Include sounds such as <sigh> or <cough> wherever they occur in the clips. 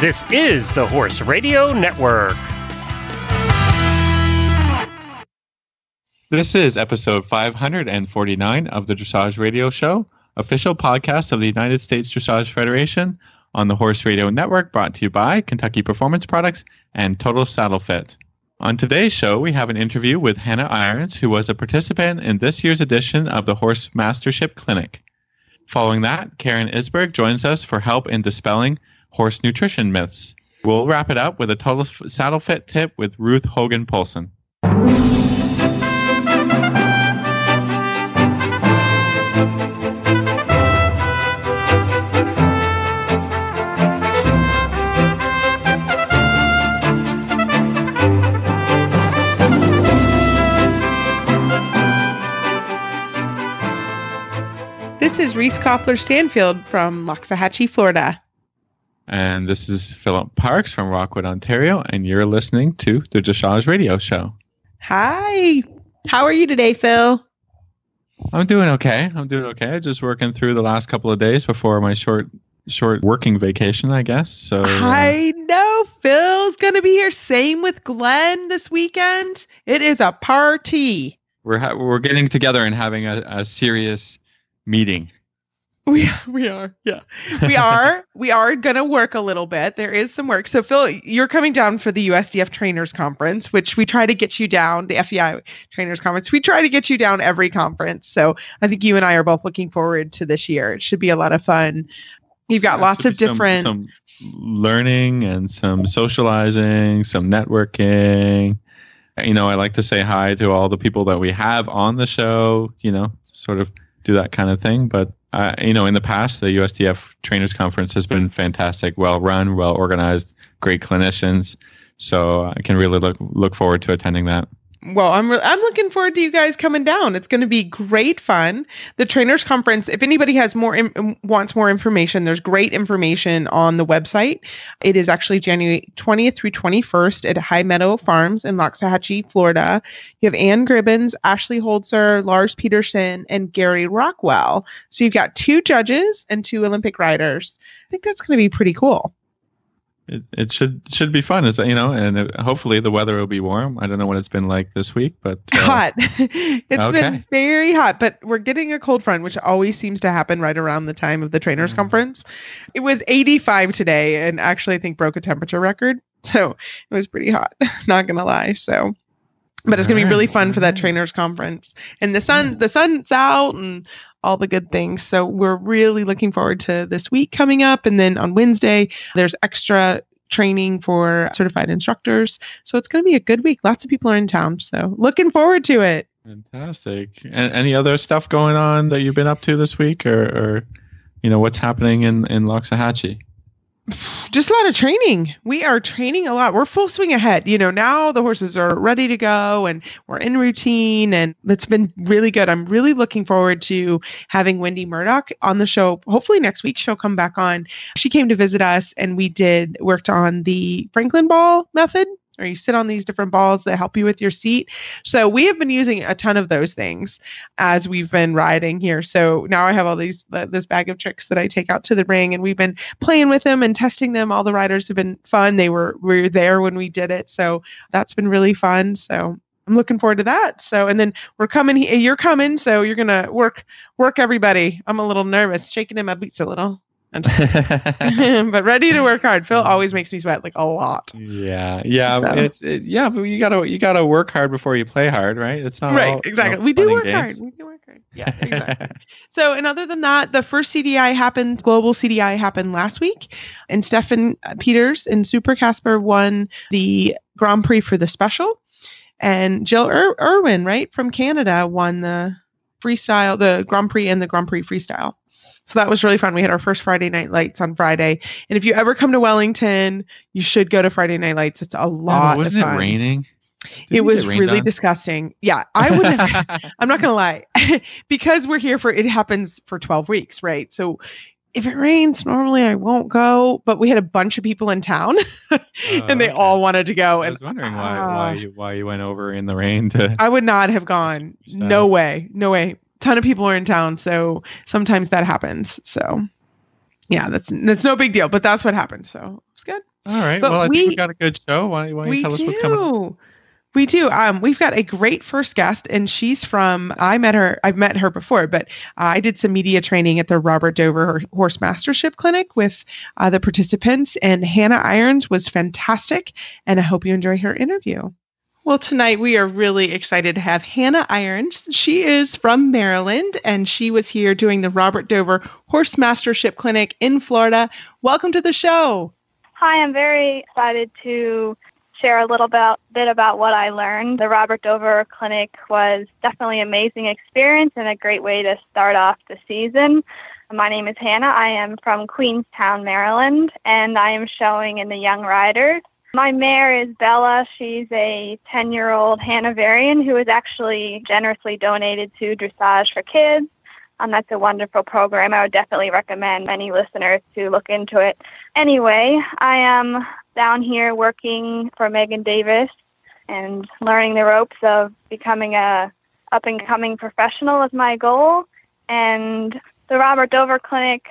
This is the Horse Radio Network. This is episode 549 of the Dressage Radio Show, official podcast of the United States Dressage Federation on the Horse Radio Network, brought to you by Kentucky Performance Products and Total Saddle Fit. On today's show, we have an interview with Hannah Irons, who was a participant in this year's edition of the Horsemastership Clinic. Following that, Karen Isberg joins us for help in dispelling horse nutrition myths. We'll wrap it up with a total saddle fit tip with Ruth Hogan-Poulsen. This is Reese Koffler Stanfield from Loxahatchee, Florida. And this is Phillip Parkes from Rockwood, Ontario, and you're listening to the Dressage Radio Show. Hi. How are you today, Phil? I'm doing okay. I'm doing okay. Just working through the last couple of days before my short short working vacation, I guess. So uh, I know Phil's going to be here. Same with Glenn this weekend. It is a party. we're ha- we're getting together and having a, a serious meeting. <laughs> We we are. Yeah. We are. we are going to work a little bit. There is some work. So Phil, you're coming down for the USDF Trainers Conference, which we try to get you down, the FEI Trainers Conference. We try to get you down every conference. So I think you and I are both looking forward to this year. It should be a lot of fun. You've got Yeah, lots of be some- different some, learning and some socializing, some networking. You know, I like to say hi to all the people that we have on the show. You know, sort of do that kind of thing. But uh, you know, in the past, the USDF Trainers Conference has been fantastic, well run, well organized, great clinicians. So I can really look look forward to attending that. Well, I'm re- I'm looking forward to you guys coming down. It's going to be great fun. The trainers conference. If anybody has more wants more information, there's great information on the website. It is actually January 20th through 21st at High Meadow Farms in Loxahatchee, Florida. You have Anne Gribbons, Ashley Holzer, Lars Petersen, and Gary Rockwell. So you've got two judges and two Olympic riders. I think that's going to be pretty cool. It, it should should be fun, is you know, and hopefully the weather will be warm. I don't know what it's been like this week, but uh, hot. <laughs> It's okay. been very hot, but we're getting a cold front, which always seems to happen right around the time of the trainers Mm. conference. It was 85 today, and actually, I think broke a temperature record. <laughs> So it was pretty hot. <laughs> Not gonna lie. So, but it's gonna be really fun for that trainers conference, and the sun, the sun's out, and all the good things. So we're really looking forward to this week coming up, and then on Wednesday there's extra training for certified instructors. So it's going to be a good week. Lots of people are in town. So looking forward to it. Fantastic. And any other stuff going on that you've been up to this week, or, or you know, what's happening in in Loxahatchee? Just a lot of training. We are training a lot. We're full swing ahead. You know, now the horses are ready to go and we're in routine and it's been really good. I'm really looking forward to having Wendy Murdoch on the show. Hopefully next week she'll come back on. She came to visit us and we did worked on the Franklin ball method. Or you sit on these different balls that help you with your seat. So we have been using a ton of those things as we've been riding here. So now I have all these this bag of tricks that I take out to the ring, and we've been playing with them and testing them. All the riders have been fun. They were we were there when we did it, so that's been really fun. So I'm looking forward to that. So and then we're coming. You're coming, so you're gonna work work everybody. I'm a little nervous, shaking in my boots a little, <laughs> but ready to work hard. Phil always makes me sweat like a lot. yeah, yeah, So- it's it, yeah, but you gotta you gotta work hard before you play hard, right? It's not right, all, exactly. know, we do fun and work hard. We do work hard. <laughs> Yeah, exactly. <laughs> So, and other than that, the first CDI happened, global CDI happened last week, and Steffen Peters and Suppenkasper won the Grand Prix for the special, and Jill Ir- Irving, right from Canada, won the freestyle, the Grand Prix and the Grand Prix freestyle. So that was really fun. We had our first Friday night lights on Friday, and if you ever come to Wellington, you should go to Friday night lights. It's a lot. wasn't of it raining? Did It was really on? disgusting. Yeah, I wouldn't. have <laughs> <laughs> I'm not gonna lie, <laughs> because we're here for it happens for 12 weeks, right? So if it rains, normally I won't go, but we had a bunch of people in town and they Oh, okay. all wanted to go. I And was wondering why ah. why you why you went over in the rain to. I would not have gone. No way. No way. Ton of people are in town. So sometimes that happens. So yeah, that's that's no big deal, but that's what happened. So it's good. All right. But well, I we- think we got a good show. Why, why don't you tell us what's coming? do. We do. Um, we've got a great first guest, and she's from. I met her. I've met her before, but uh, I did some media training at the Robert Dover Horsemastership Clinic with uh, the participants, and Hannah Irons was fantastic. And I hope you enjoy her interview. Well, tonight we are really excited to have Hannah Irons. She is from Maryland, and she was here doing the Robert Dover Horsemastership Clinic in Florida. Welcome to the show. Hi, I'm very excited to share a little bit about what I learned. The Robert Dover Clinic was definitely an amazing experience and a great way to start off the season. My name is Hannah. I am from Queenstown, Maryland, and I am showing in the Young Riders. My mare is Bella. She's a 10 year old Hanoverian who was actually generously donated to Dressage for Kids. Um, that's a wonderful program. I would definitely recommend many listeners to look into it. Anyway, I am down here working for Megan Davis and learning the ropes of becoming a up and coming professional is my goal. And the Robert Dover Clinic,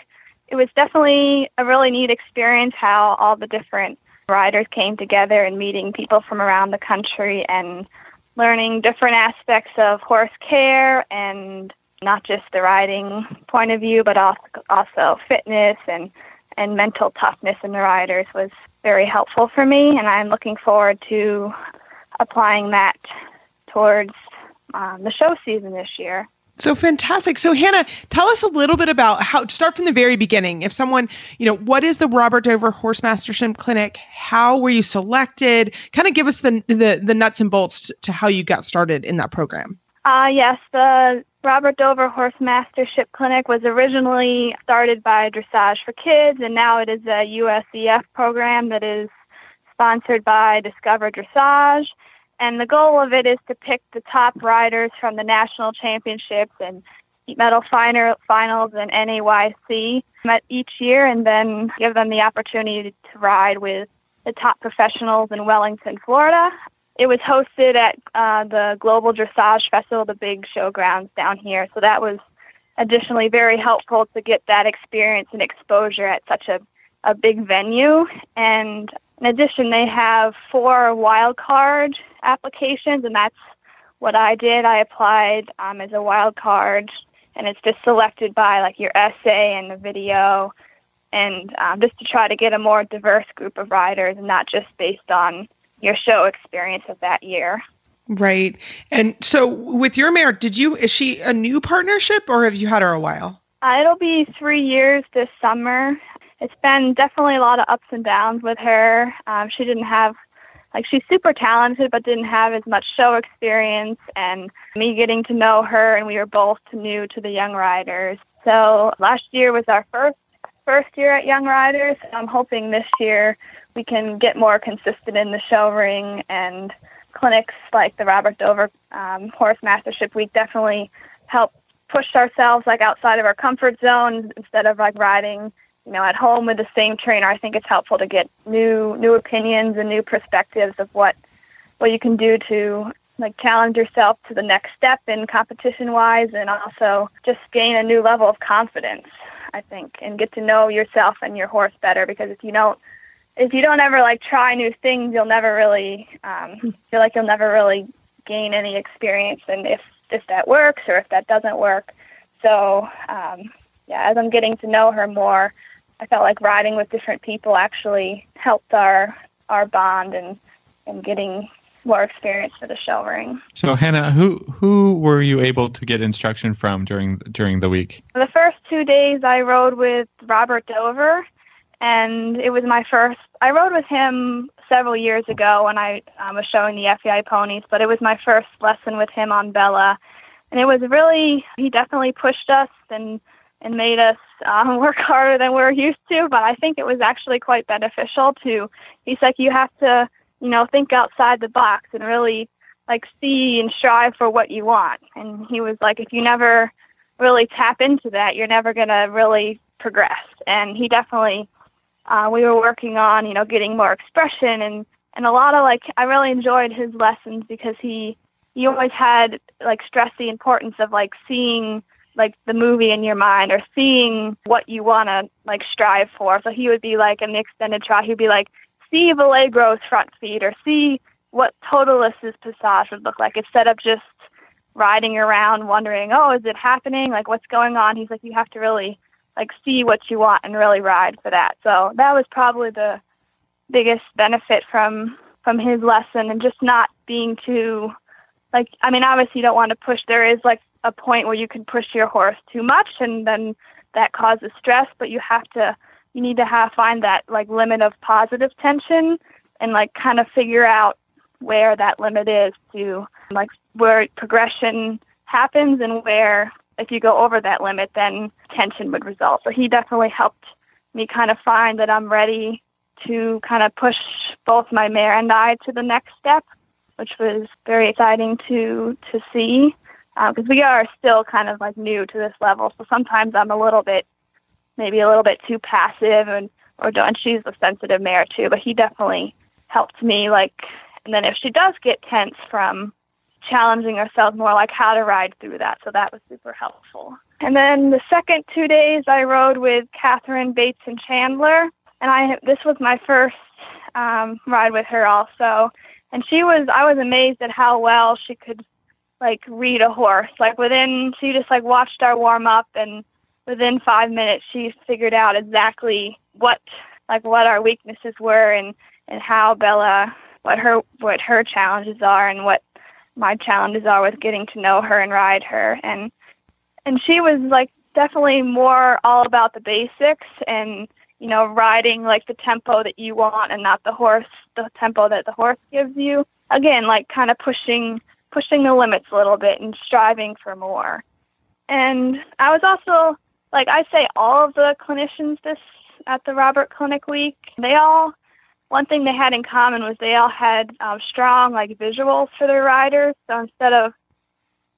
it was definitely a really neat experience how all the different riders came together and meeting people from around the country and learning different aspects of horse care and not just the riding point of view, but also, fitness and, and mental toughness in the riders was very helpful for me. And I'm looking forward to applying that towards um, the show season this year. So fantastic. So Hannah, tell us a little bit about how to start from the very beginning. If someone, you know, what is the Robert Dover Horsemastership Clinic? How were you selected? Kind of give us the the, the nuts and bolts to how you got started in that program. Uh, yes, the Robert Dover Horsemastership Clinic was originally started by Dressage for Kids, and now it is a USEF program that is sponsored by Discover Dressage. And the goal of it is to pick the top riders from the national championships and heat medal final, finals and NAYC each year, and then give them the opportunity to ride with the top professionals in Wellington, Florida. It was hosted at uh, the Global Dressage Festival, the big showgrounds down here. So that was additionally very helpful to get that experience and exposure at such a, a big venue. And in addition, they have four wild card applications, and that's what I did. I applied um, as a wild card, and it's just selected by like your essay and the video, and um, just to try to get a more diverse group of riders, and not just based on your show experience of that year. Right. And so with your mare, did you is she a new partnership or have you had her a while? Uh, it'll be three years this summer. It's been definitely a lot of ups and downs with her. Um, she didn't have, like, she's super talented, but didn't have as much show experience. And me getting to know her, and we were both new to the Young Riders. So last year was our first first year at Young Riders. I'm hoping this year we can get more consistent in the show ring and clinics like the Robert Dover um, Horsemastership Week definitely help push ourselves like outside of our comfort zone instead of like riding you know at home with the same trainer i think it's helpful to get new new opinions and new perspectives of what what you can do to like challenge yourself to the next step in competition wise and also just gain a new level of confidence i think and get to know yourself and your horse better because if you don't if you don't ever like try new things you'll never really um, feel like you'll never really gain any experience and if if that works or if that doesn't work. So um, yeah, as I'm getting to know her more, I felt like riding with different people actually helped our our bond and and getting more experience for the show ring. So Hannah, who who were you able to get instruction from during during the week? The first two days I rode with Robert Dover, and it was my first. I rode with him several years ago when I um, was showing the FEI ponies, but it was my first lesson with him on Bella, and it was really he definitely pushed us and and made us um, <laughs> work harder than we're used to. But I think it was actually quite beneficial to. He's like you have to you know think outside the box and really like see and strive for what you want. And he was like if you never really tap into that, you're never gonna really progress. And he definitely uh, we were working on, you know, getting more expression and and a lot of like I really enjoyed his lessons because he he always had like stressed the importance of like seeing like the movie in your mind or seeing what you want to like strive for. So he would be like in the extended trot, he'd be like, see Valegro's front feet or see what Totilas's passage would look like instead of just riding around wondering, oh, is it happening? Like what's going on? He's like, you have to really like see what you want and really ride for that. So that was probably the biggest benefit from from his lesson and just not being too like I mean obviously you don't want to push there is like a point where you can push your horse too much and then that causes stress, but you have to you need to have find that like limit of positive tension and like kind of figure out where that limit is to like where progression happens and where if you go over that limit then tension would result. So he definitely helped me kind of find that I'm ready to kind of push both my mare and I to the next step, which was very exciting to to see because uh, we are still kind of like new to this level. So sometimes I'm a little bit, maybe a little bit too passive, and or don't. She's a sensitive mare too, but he definitely helped me. Like, and then if she does get tense from challenging herself more, like how to ride through that. So that was super helpful. And then the second two days, I rode with Katherine Bateson-Chandler, and I this was my first um, ride with her also. And she was, I was amazed at how well she could like read a horse. Like within, she just like watched our warm up, and within five minutes, she figured out exactly what like what our weaknesses were and and how Bella what her what her challenges are and what my challenges are with getting to know her and ride her and and she was like definitely more all about the basics and you know riding like the tempo that you want and not the horse the tempo that the horse gives you again like kind of pushing pushing the limits a little bit and striving for more. And I was also like I say all of the clinicians this at the Robert Clinic week, they all one thing they had in common was they all had um, strong like visuals for their riders. So instead of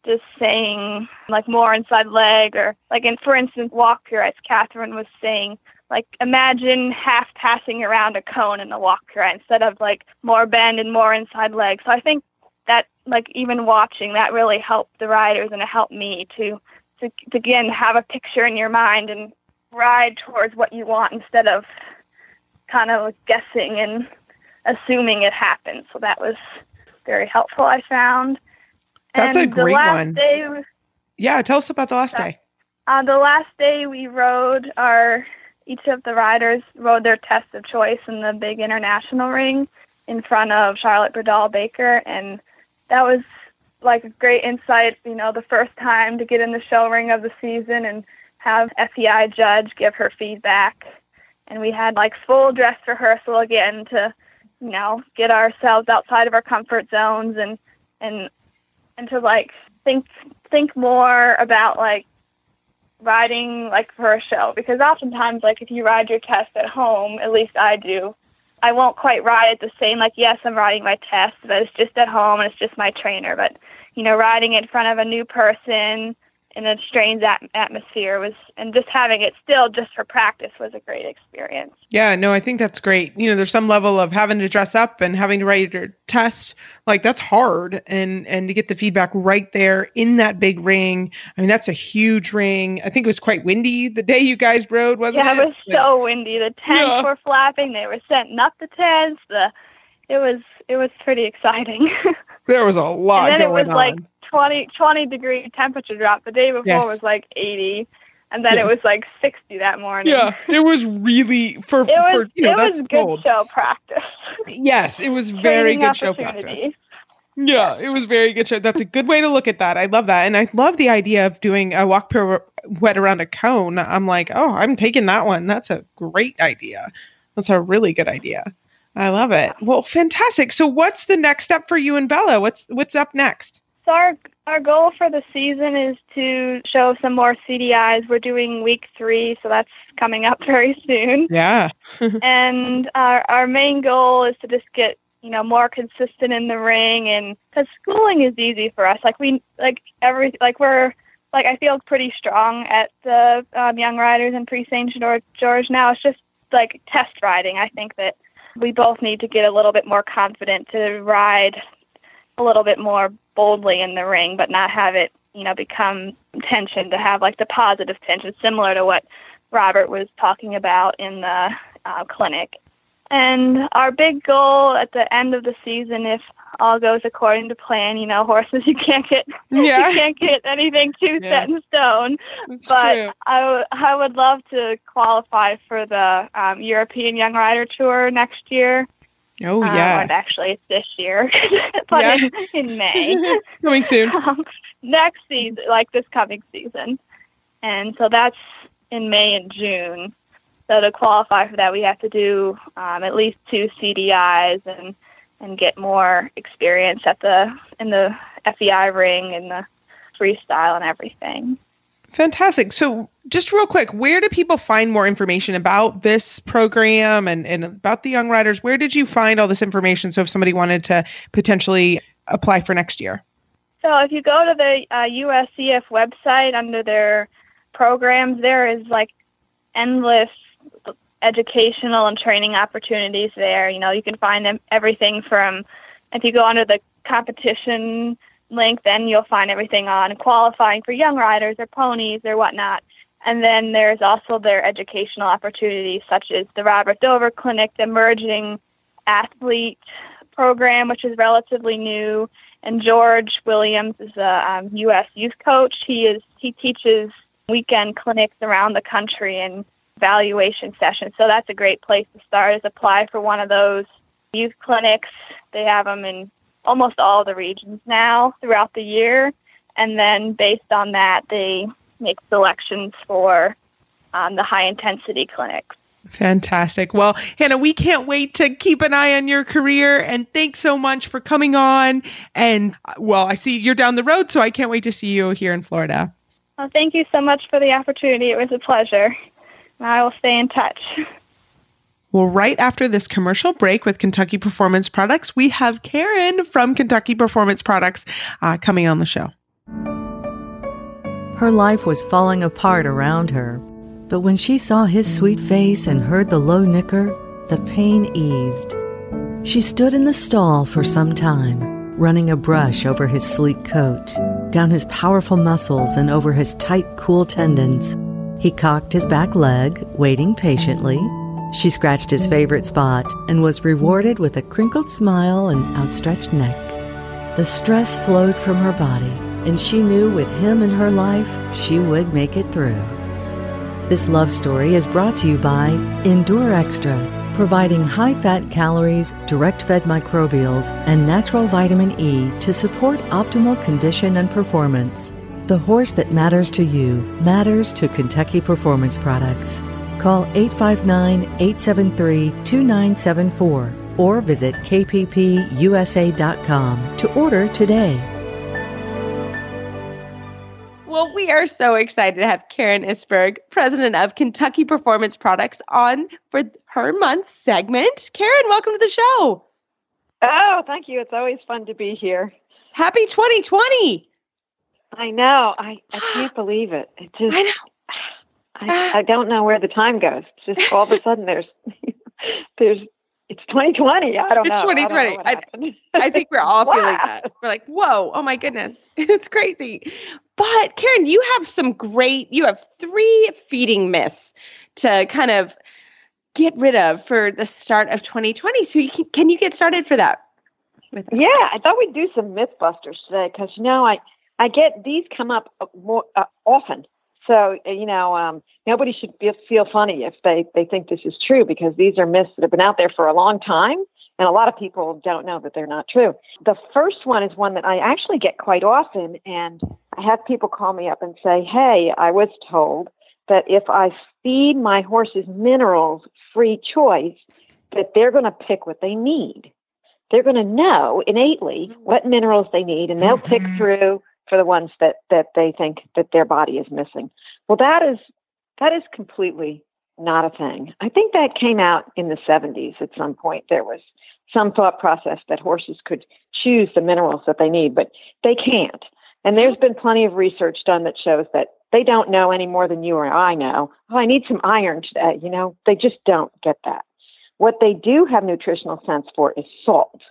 just saying like more inside leg or like in for instance walk pirouettes, Katherine was saying like imagine half passing around a cone in the walk pirouette instead of like more bend and more inside leg. So I think that like even watching that really helped the riders and it helped me to to, to again have a picture in your mind and ride towards what you want instead of kind of guessing and assuming it happens. So that was very helpful. I found. That's and a great the last one. Day, Yeah, tell us about the last day. uh, the last day we rode our each of the riders rode their test of choice in the big international ring in front of Charlotte Bredahl-Baker and that was like a great insight, you know, the first time to get in the show ring of the season and have FEI judge give her feedback. And we had like full dress rehearsal again to, you know, get ourselves outside of our comfort zones and and and to like think think more about like riding like for a show because oftentimes like if you ride your test at home, at least I do, I won't quite ride it the same. Like, yes, I'm riding my test, but it's just at home and it's just my trainer. But, you know, riding in front of a new person in a strange at- atmosphere was, and just having it still just for practice was a great experience. Yeah, no, I think that's great. You know, there's some level of having to dress up and having to write your test. Like that's hard and and to get the feedback right there in that big ring. I mean, that's a huge ring. I think it was quite windy the day you guys rode, wasn't yeah, it? it was so windy. The tents Yeah. were flapping. They were setting up the tents. The it was it was pretty exciting. <laughs> there was a lot and then it going was like on. 20, 20 degree temperature drop. The day before Yes. was like 80, and then it was like 60 that morning. Yeah, it was really for It was for you know it was good cold. show practice. Yes, it was <laughs> very Training good show practice. Yeah, it was very good show. That's a good way to look at that. I love that, and I love the idea of doing a walk pirouette around a cone. I'm like, oh, I'm taking that one. That's a great idea. That's a really good idea. I love it. Well, fantastic. So, what's the next step for you and Bella? What's what's up next? So our our goal for the season is to show some more CDIs. We're doing week three, so that's coming up <laughs> very soon. Yeah, <laughs> and our our main goal is to just get you know more consistent in the ring and because schooling is easy for us like we like every like we're like i feel pretty strong at the um, young riders and pre george george now it's just like test riding i think that we both need to get a little bit more confident to ride a little bit more boldly in the ring but not have it you know, become tension, to have like the positive tension, similar to what Robert was talking about in the uh, clinic. And our big goal at the end of the season, if all goes according to plan, you know, horses <laughs> you can't get Yeah. you can't get anything too Yeah. set in stone. That's But true. I, w- I would love to qualify for the um, European Young Rider Tour next year. Oh Um, yeah. or actually, it's this year, <laughs> but Yeah. in, in May. <laughs> Coming soon. <laughs> um, next season, like this coming season. And so that's in May and June. So to qualify for that, we have to do um, at least two CDIs and and get more experience at the in the FEI ring and the freestyle and everything. Fantastic. So, just real quick, where do people find more information about this program and, and about the Young Riders? Where did you find all this information? So, if somebody wanted to potentially apply for next year, So if you go to the uh, USCF website under their programs, there is like endless educational and training opportunities there. You know, you can find them everything from if you go under the competition link, then you'll find everything on qualifying for young riders or ponies or whatnot. And then there's also their educational opportunities, such as the Robert Dover Clinic, the Emerging Athlete Program, which is relatively new and George Williams is a um, U.S. youth coach. He is he teaches weekend clinics around the country and evaluation sessions. So that's a great place to start. Is apply for one of those youth clinics. They have them in almost all the regions now throughout the year, and then based on that, they make selections for um, the high intensity clinics. fantastic. Well, Hannah, we can't wait to keep an eye on your career. And thanks so much for coming on. And uh, well, I see you're down the road, so I can't wait to see you here in Florida. Well, thank you so much for the opportunity. It was a pleasure. I will stay in touch. <laughs> Well, right after this commercial break with Kentucky Performance Products, we have Karen from Kentucky Performance Products uh, coming on the show. Her life was falling apart around her, but when she saw his sweet face and heard the low nicker, the pain eased. She stood in the stall for some time, running a brush over his sleek coat, down his powerful muscles and over his tight, cool tendons. He cocked his back leg, waiting patiently. She scratched his favorite spot and was rewarded with a crinkled smile and outstretched neck. The stress flowed from her body, and she knew with him in her life, she would make it through. This love story is brought to you by Endure Extra, providing high fat calories, direct fed microbials, and natural vitamin E to support optimal condition and performance. The horse that matters to you matters to Kentucky Performance Products. Call 859 873 2974 or visit kppusa.com to order today. Well, we are so excited to have Karen Isberg, president of Kentucky Performance Products, on for her month segment. Karen, welcome to the show. Oh, thank you. It's always fun to be here. Happy 2020. I know. I, I <gasps> can't believe it. It just I know. I, I don't know where the time goes. It's just all of a sudden there's <laughs> there's it's 2020. I don't It's know. It's don't know 2020. what I- I think we're all <laughs> feeling that. We're like, whoa, oh my goodness. <laughs> It's crazy. But Karen, you have some great, you have three feeding myths to kind of get rid of for the start of 2020. So you can, can you get started for that? With Yeah, I thought we'd do some MythBusters today because you know I I get these come up more uh, often. So uh, you know um, nobody should feel, feel funny if they they think this is true because these are myths that have been out there for a long time, and a lot of people don't know that they're not true. The first one is one that I actually get quite often, and I have people call me up and say, "Hey, I was told that if I feed my horses minerals free choice, that they're going to pick what they need." they're going to know innately what minerals they need and they'll pick through for the ones that that they think that their body is missing. Well that is that is completely not a thing. I think that came out in the 70s at some point. There was some thought process that horses could choose the minerals that they need but they can't. And there's been plenty of research done that shows that they don't know any more than you or i know. Oh i need some iron today. You know they just don't get that. What they do have nutritional sense for is salt.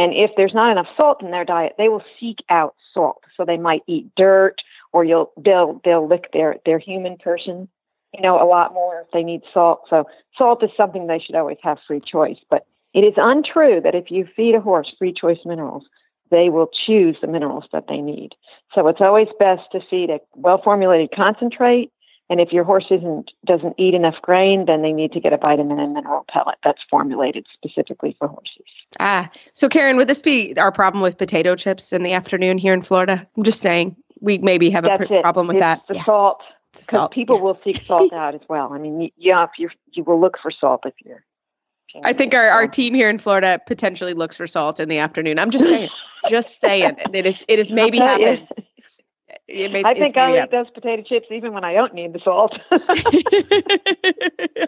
And if there's not enough salt in their diet, they will seek out salt. So they might eat dirt, or you'll they'll they'll lick their their human person, you know, a lot more if they need salt. So salt is something they should always have free choice. But it is untrue that if you feed a horse free choice minerals, they will choose the minerals that they need. So it's always best to feed a well formulated concentrate. And if your horse isn't doesn't eat enough grain, then they need to get a vitamin and mineral pellet that's formulated specifically for horses. Ah, so Karen, would this be our problem with potato chips in the afternoon here in Florida? I'm just saying we maybe have a pr- problem with It's that. The Yeah. salt, because Salt, people yeah. will seek salt <laughs> out as well. I mean, yeah, if you you will look for salt if you're. I think our, our team here in Florida potentially looks for salt in the afternoon. I'm just saying, just saying. It is it is maybe <laughs> I'll happened. It may, I think I'll eat those potato chips even when I don't need the salt. happened.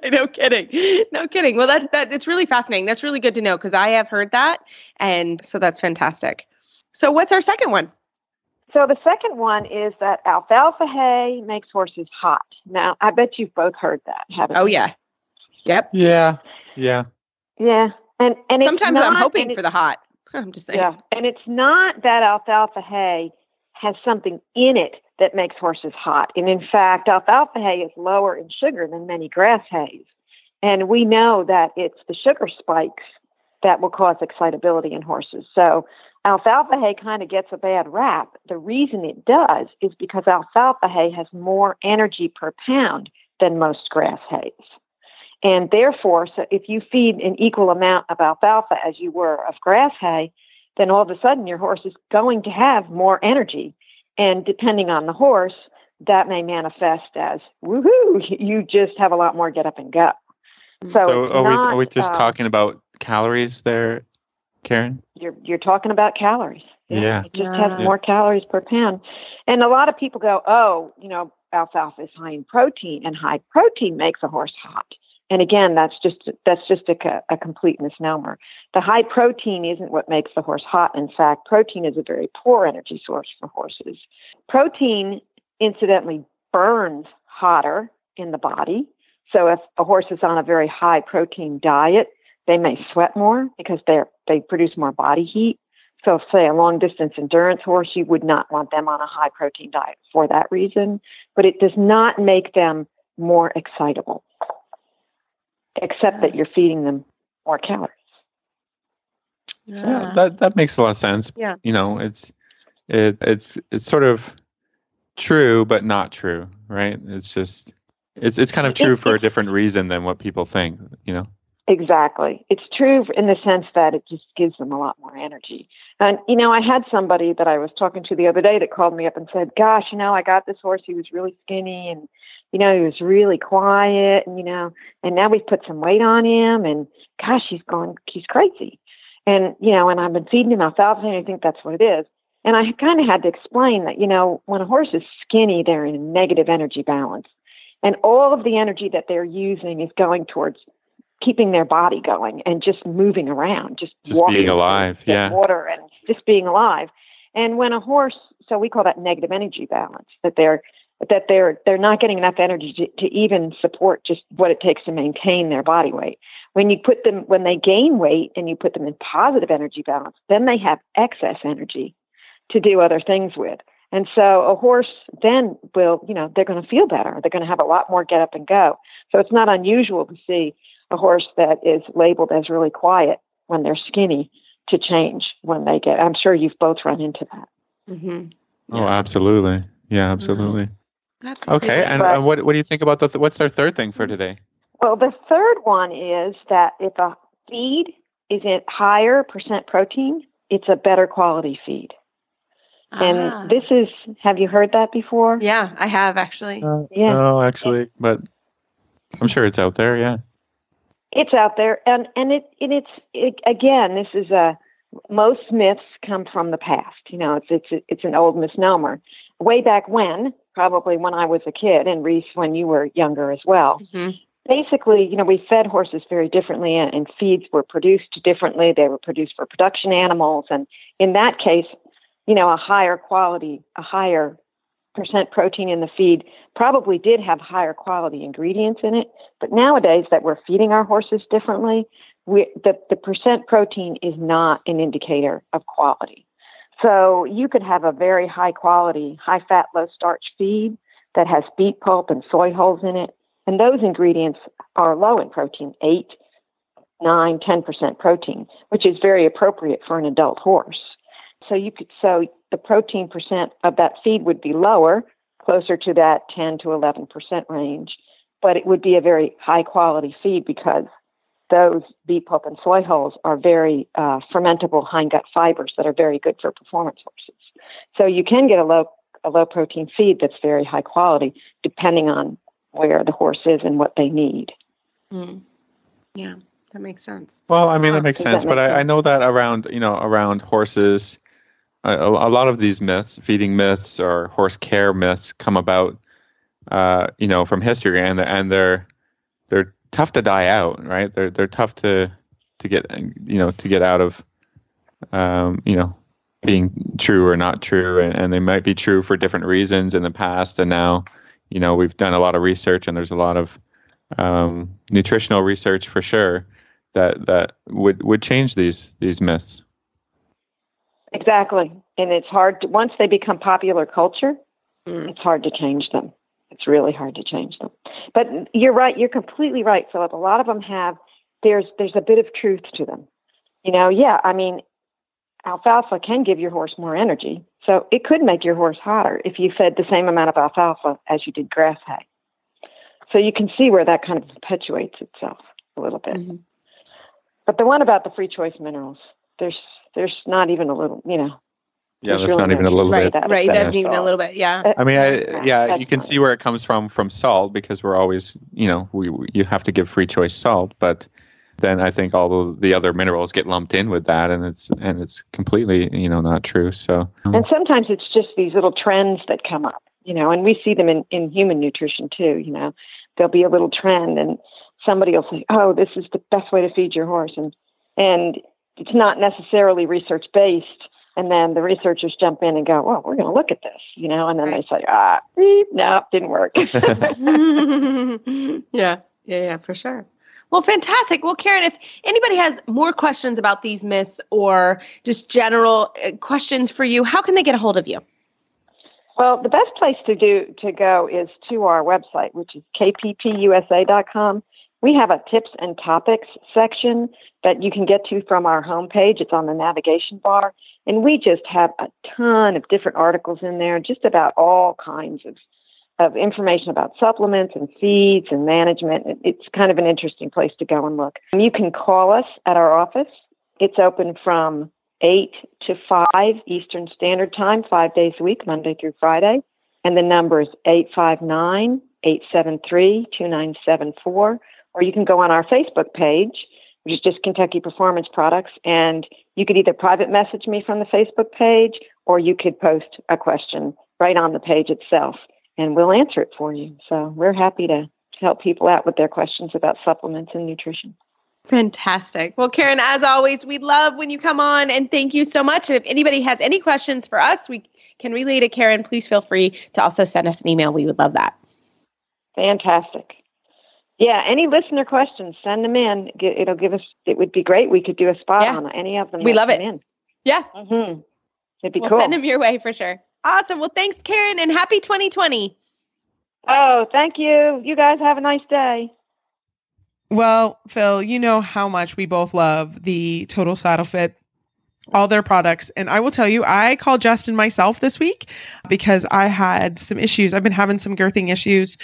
<laughs> no kidding. No kidding. Well, that that it's really fascinating. That's really good to know because I have heard that, and so that's fantastic. So, what's our second one? so the second one is that alfalfa hay makes horses hot. Now, I bet you've both heard that, haven't Oh you? yeah, yep. Yeah. Yeah. Yeah, and and it's Sometimes I'm hoping for the hot. <laughs> I'm just saying. Yeah, and it's not that alfalfa hay has something in it that makes horses hot. And in fact, alfalfa hay is lower in sugar than many grass hays. And we know that it's the sugar spikes that will cause excitability in horses. So alfalfa hay kind of gets a bad rap. The reason it does is because alfalfa hay has more energy per pound than most grass hays. And therefore, so if you feed an equal amount of alfalfa as you were of grass hay, then all of a sudden your horse is going to have more energy. And depending on the horse, that may manifest as woohoo, <laughs> you just have a lot more get up and go. So, So, it's are, we, are we just uh, talking about calories there, Karen? you're you're talking about calories. Yeah. It just Yeah. has more calories per pound. And a lot of people go, Oh, you know, alfalfa is high in protein and high protein makes a horse hot. And again, that's just that's just a, a complete misnomer. The high protein isn't what makes the horse hot. In fact, protein is a very poor energy source for horses. Protein, incidentally, burns hotter in the body. So if a horse is on a very high protein diet, they may sweat more because they they produce more body heat. So, say a long distance endurance horse, you would not want them on a high protein diet for that reason. But it does not make them more excitable, except that you're feeding them more calories. Yeah, that that makes a lot of sense. Yeah. You know, it's it it's it's sort of true but not true, right? It's just it's it's kind of true for a different reason than what people think, you know. Exactly. It's true in the sense that it just gives them a lot more energy. And, you know, I had somebody that I was talking to the other day that called me up and said, Gosh, you know, I got this horse. He was really skinny and, you know, he was really quiet and, you know, and now we've put some weight on him and gosh, he's going, he's crazy. And, you know, and I've been feeding him alfalfa and I think that's what it is. And I kind of had to explain that, you know, when a horse is skinny, they're in a negative energy balance. And all of the energy that they're using is going towards keeping their body going and just moving around, just, Just walking being alive, yeah. water and just being alive. And when a horse, so we call that negative energy balance, that they're that they're they're not getting enough energy to, to even support just what it takes to maintain their body weight. When you put them when they gain weight and you put them in positive energy balance, then they have excess energy to do other things with. And so a horse then will, you know, they're going to feel better. They're going to have a lot more get up and go. So it's not unusual to see a horse that is labeled as really quiet when they're skinny to change when they get. I'm sure you've both run into that. Mm-hmm. Oh, absolutely. Yeah, absolutely. That's Okay, crazy. and, But- and what what do you think about the th- what's our third thing for today? Well, the third one is that if a feed is at higher percent protein, it's a better quality feed. And Ah. this is, have you heard that before? yeah, I have actually. Yeah. No, actually, but I'm sure it's out there. Yeah. It's out there, and and it and it's it, again. This is a most myths come from the past. You know, it's it's it's an old misnomer. Way back when, probably when I was a kid, and Reese, when you were younger as well. Mhm. Basically, you know, we fed horses very differently, and, and feeds were produced differently. They were produced for production animals, and in that case, you know, a higher quality, a higher percent protein in the feed probably did have higher quality ingredients in it. But nowadays that we're feeding our horses differently, we, the, the percent protein is not an indicator of quality. So you could have a very high quality, high fat, low starch feed that has beet pulp and soy hulls in it. And those ingredients are low in protein, 8, 9, 10% protein, which is very appropriate for an adult horse. So you could so the protein percent of that feed would be lower, closer to that 10 to 11% range, but it would be a very high quality feed because those beet pulp and soy hulls are very uh, fermentable hindgut fibers that are very good for performance horses. So you can get a low a low protein feed that's very high quality, depending on where the horse is and what they need. Mm. Yeah, that makes sense. Well, I mean that makes sense, that but make I, I know that around you know around horses, a, a lot of these myths, feeding myths or horse care myths, come about, uh, you know, from history, and and they're they're tough to die out, right? They're they're tough to to get you know to get out of, um, you know, being true or not true, and, and they might be true for different reasons in the past, and now, you know, we've done a lot of research, and there's a lot of um, nutritional research for sure that that would would change these these myths. Exactly. And it's hard to, once they become popular culture, Mm. it's hard to change them. It's really hard to change them. But you're right. You're completely right, Philip. A lot of them have, there's, there's a bit of truth to them. You know, yeah, I mean, alfalfa can give your horse more energy. So it could make your horse hotter if you fed the same amount of alfalfa as you did grass hay. So you can see where that kind of perpetuates itself a little bit. Mhm. But the one about the free choice minerals, there's there's not even a little, you know. Yeah, that's really not even a little Right, bit. that right. effect Doesn't even a little bit. Yeah. I mean, I, yeah, yeah, you can see where it comes from from salt because we're always, you know, we we- you have to give free choice salt, but then I think all the, the other minerals get lumped in with that, and it's and it's completely, you know, not true. So And sometimes it's just these little trends that come up, you know, and we see them in, in human nutrition too, you know. There'll be a little trend and somebody will say, Oh, this is the best way to feed your horse and and it's not necessarily research based and then the researchers jump in and go, Well, we're gonna look at this, you know, and then Right. they say, Ah, beep, no, didn't work. <laughs> <laughs> yeah, yeah, yeah, for sure. Well, fantastic. Well, Karen, if anybody has more questions about these myths or just general uh, questions for you, how can they get a hold of you? Well, the best place to do to go is to our website, which is kppusa.com. We have a tips and topics section that you can get to from our homepage. It's on the navigation bar, and we just have a ton of different articles in there, just about all kinds of of information about supplements and feeds and management. It's kind of an interesting place to go and look. You can call us at our office. It's open from 8 to 5 Eastern Standard Time, five days a week, Monday through Friday. And the number is 859 873 2974. Or you can go on our Facebook page, which is just Kentucky Performance Products. And you could either private message me from the Facebook page or you could post a question right on the page itself and we'll answer it for you. So we're happy to help people out with their questions about supplements and nutrition. Fantastic. Well, Karen, as always, we love when you come on and thank you so much. And if anybody has any questions for us, we can relay to Karen. Please feel free to also send us an email. We would love that. Fantastic. Yeah, any listener questions, send them in. It'll give us, it would be great. We could do a spot Yeah. on any of them. We love it. In. Yeah, Mm-hmm. It'd be we'll cool. send them your way for sure. Awesome. Well, thanks, Karen, and happy 2020. oh, thank you. You guys have a nice day. Well, Phil, you know how much we both love the Total Saddle Fit, all their products. And I will tell you, I called Justin myself this week because I had some issues. I've been having some girthing issues.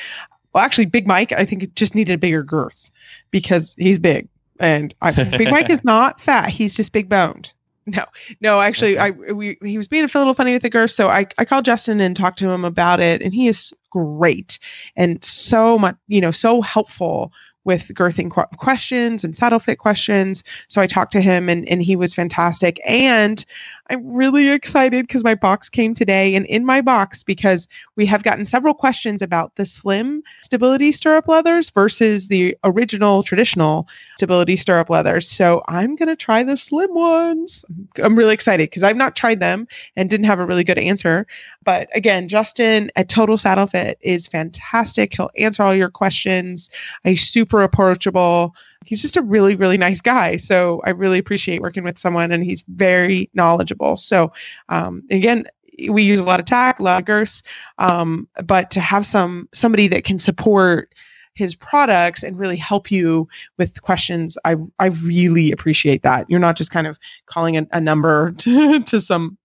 Well, actually, Big Mike, I think it just needed a bigger girth because he's big. And I, Big Mike is <laughs> not fat; he's just big boned. No, no, actually, I we he was being a little funny with the girth, so I I called Justin and talked to him about it, and he is great and so much, you know, so helpful with girthing qu- questions and saddle fit questions. So I talked to him and, and he was fantastic. And I'm really excited because my box came today and in my box, because we have gotten several questions about the slim stability stirrup leathers versus the original traditional stability stirrup leathers. So I'm going to try the slim ones. I'm really excited because I've not tried them and didn't have a really good answer. But again, Justin at Total Saddle Fit is fantastic. He'll answer all your questions. He's super approachable. He's just a really, really nice guy. So I really appreciate working with someone and he's very knowledgeable. So um, again, we use a lot of tack, a lot of girths, um, but to have some somebody that can support his products and really help you with questions, I I really appreciate that. You're not just kind of calling a, a number <laughs> to, to some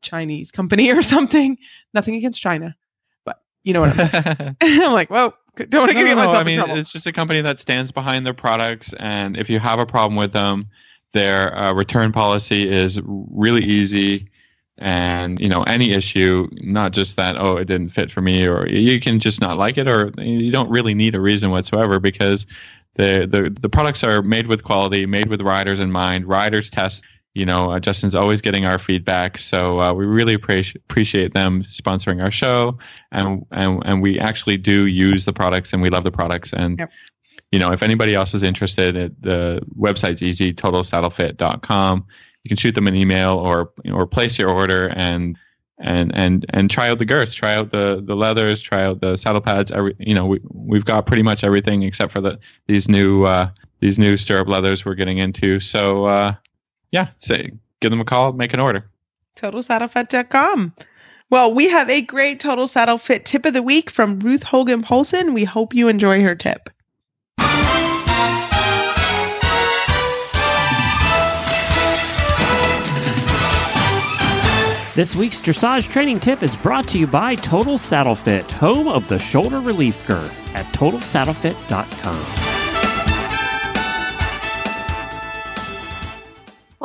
Chinese company or something. Nothing against China, but you know what I mean. <laughs> <laughs> I'm like, whoa, don't want to No, give no, myself I mean, trouble. it's just a company that stands behind their products, and if you have a problem with them, their uh, return policy is really easy. And you know, any issue, not just that oh, it didn't fit for me, or you can just not like it, or you don't really need a reason whatsoever because the the the products are made with quality, made with riders in mind. Riders test. You know, uh, Justin's always getting our feedback, so uh, we really appreciate appreciate them sponsoring our show, and and and we actually do use the products, and we love the products, and Yep. you know, if anybody else is interested, it, the website's easy, totalsaddlefit.com. You can shoot them an email or or place your order and and and and try out the girths, try out the the leathers, try out the saddle pads. Every you know, we we've got pretty much everything except for the these new uh, these new stirrup leathers we're getting into. So uh, yeah, say give them a call, make an order. TotalSaddleFit.com. Well, we have a great Total Saddle Fit tip of the week from Ruth Hogan Poulsen. We hope you enjoy her tip. This week's dressage training tip is brought to you by Total Saddle Fit, home of the shoulder relief girth at totalsaddlefit.com.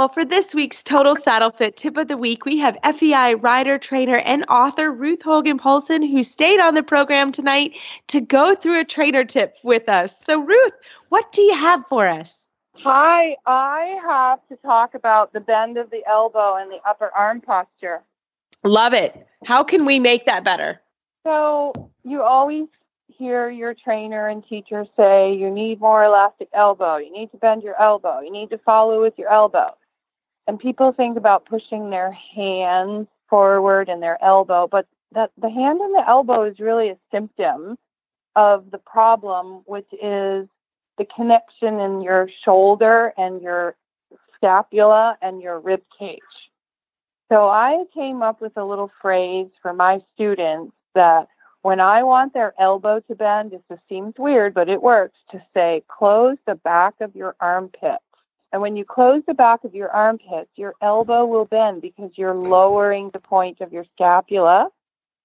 Well, for this week's Total Saddle Fit tip of the week, we have FEI rider, trainer, and author Ruth Hogan Poulsen, who stayed on the program tonight to go through a trainer tip with us. So, Ruth, what do you have for us? Hi, I have to talk about the bend of the elbow and the upper arm posture. Love it. How can we make that better? So, you always hear your trainer and teacher say you need more elastic elbow, you need to bend your elbow, you need to follow with your elbow. And people think about pushing their hands forward and their elbow, but that the hand and the elbow is really a symptom of the problem, which is the connection in your shoulder and your scapula and your rib cage. So I came up with a little phrase for my students that when I want their elbow to bend, this seems weird, but it works to say, close the back of your armpit. And when you close the back of your armpit, your elbow will bend because you're lowering the point of your scapula,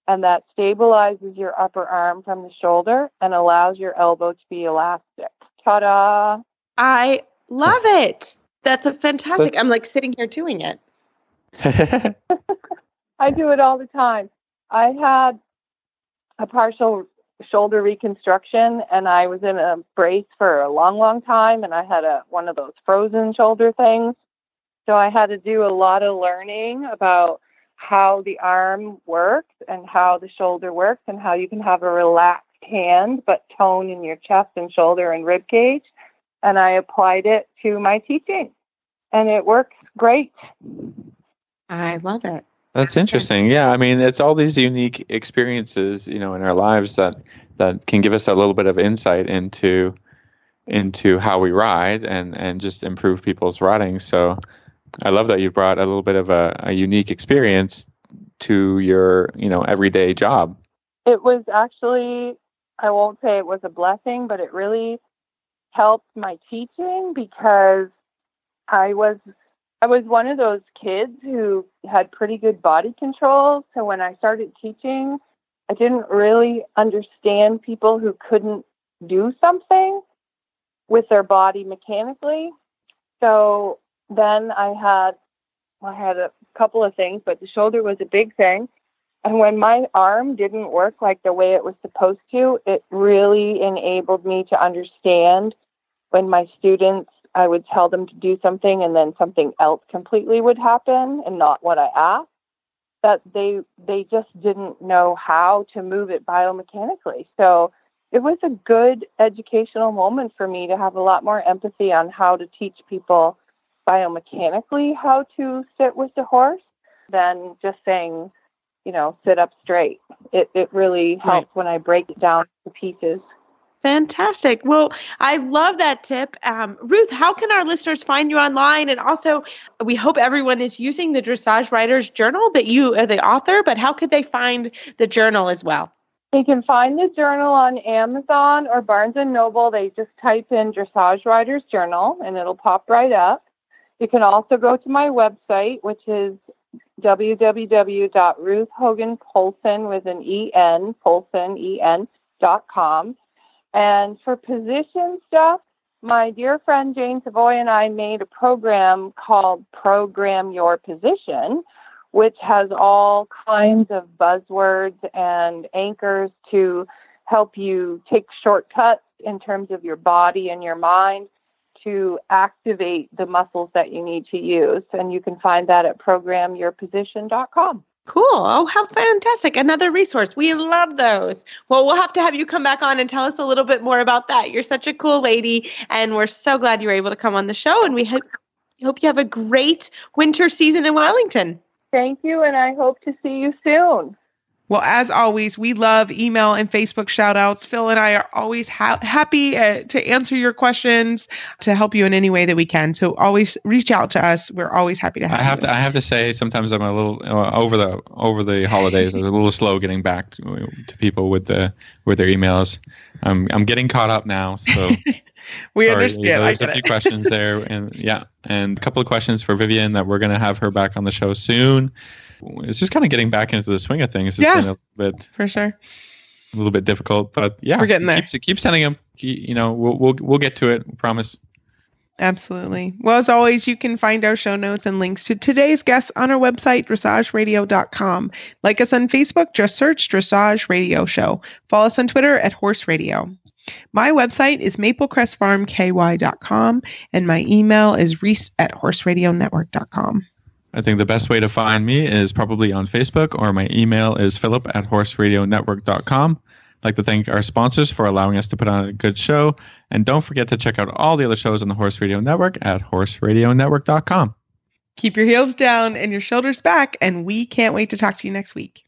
and that stabilizes your upper arm from the shoulder and allows your elbow to be elastic. Ta da! I love it. That's a fantastic. I'm like sitting here doing it. <laughs> I do it all the time. I had a partial shoulder reconstruction and I was in a brace for a long, long time and I had a one of those frozen shoulder things. So I had to do a lot of learning about how the arm works and how the shoulder works and how you can have a relaxed hand but tone in your chest and shoulder and rib cage. And I applied it to my teaching and it works great. I love it. That's interesting. Yeah, I mean, it's all these unique experiences, you know, in our lives that that can give us a little bit of insight into into how we ride and and just improve people's riding. So, I love that you brought a little bit of a, a unique experience to your, you know, everyday job. It was actually, I won't say it was a blessing, but it really helped my teaching because I was I was one of those kids who had pretty good body control. So when I started teaching, I didn't really understand people who couldn't do something with their body mechanically. So then I had I had a couple of things, but the shoulder was a big thing. And when my arm didn't work like the way it was supposed to, it really enabled me to understand when my students I would tell them to do something and then something else completely would happen and not what I asked. That they they just didn't know how to move it biomechanically. So it was a good educational moment for me to have a lot more empathy on how to teach people biomechanically how to sit with the horse than just saying, you know, sit up straight. It it really helps when I break it down to pieces. Fantastic. Well, I love that tip. Um, Ruth, how can our listeners find you online? And also, we hope everyone is using the Dressage Riders Journal that you are the author, but how could they find the journal as well? They can find the journal on Amazon or Barnes and Noble. They just type in Dressage Riders Journal and it'll pop right up. You can also go to my website, which is www.ruthhoganpoulsen with an E-N, Poulsen, E-N, dot com. And for position stuff, my dear friend Jane Savoie and I made a program called Program Your Position, which has all kinds of buzzwords and anchors to help you take shortcuts in terms of your body and your mind to activate the muscles that you need to use. And you can find that at programyourposition.com. Cool. Oh, how fantastic. Another resource. We love those. Well, we'll have to have you come back on and tell us a little bit more about that. You're such a cool lady, and we're so glad you were able to come on the show. And we hope, hope you have a great winter season in Wellington. Thank you, and I hope to see you soon. Well, as always, we love email and Facebook shout outs. Phil and I are always ha- happy uh, to answer your questions, to help you in any way that we can. So always reach out to us. We're always happy to have I have you. to. I have to say, sometimes I'm a little uh, over the over the holidays. I was a little slow getting back to, to people with the with their emails. I'm I'm getting caught up now. So <laughs> we sorry, understand. I There's a few questions there, and yeah, and a couple of questions for Vivian that we're going to have her back on the show soon. It's just kind of getting back into the swing of things. It's Yeah. been a bit For sure. a little bit difficult, but yeah, We're getting there. Keep, keep sending them. You know, we'll we'll we'll get to it. Promise. Absolutely. Well, as always, you can find our show notes and links to today's guests on our website, dressageradio.com. Like us on Facebook, just search Dressage Radio Show. Follow us on Twitter at Horse Radio. My website is maplecrestfarmky.com, and my email is reese at horseradionetwork.com. I think the best way to find me is probably on Facebook or my email is philip at horseradionetwork.com. I'd like to thank our sponsors for allowing us to put on a good show. And don't forget to check out all the other shows on the Horse Radio Network at horseradionetwork.com. Keep your heels down and your shoulders back, and we can't wait to talk to you next week.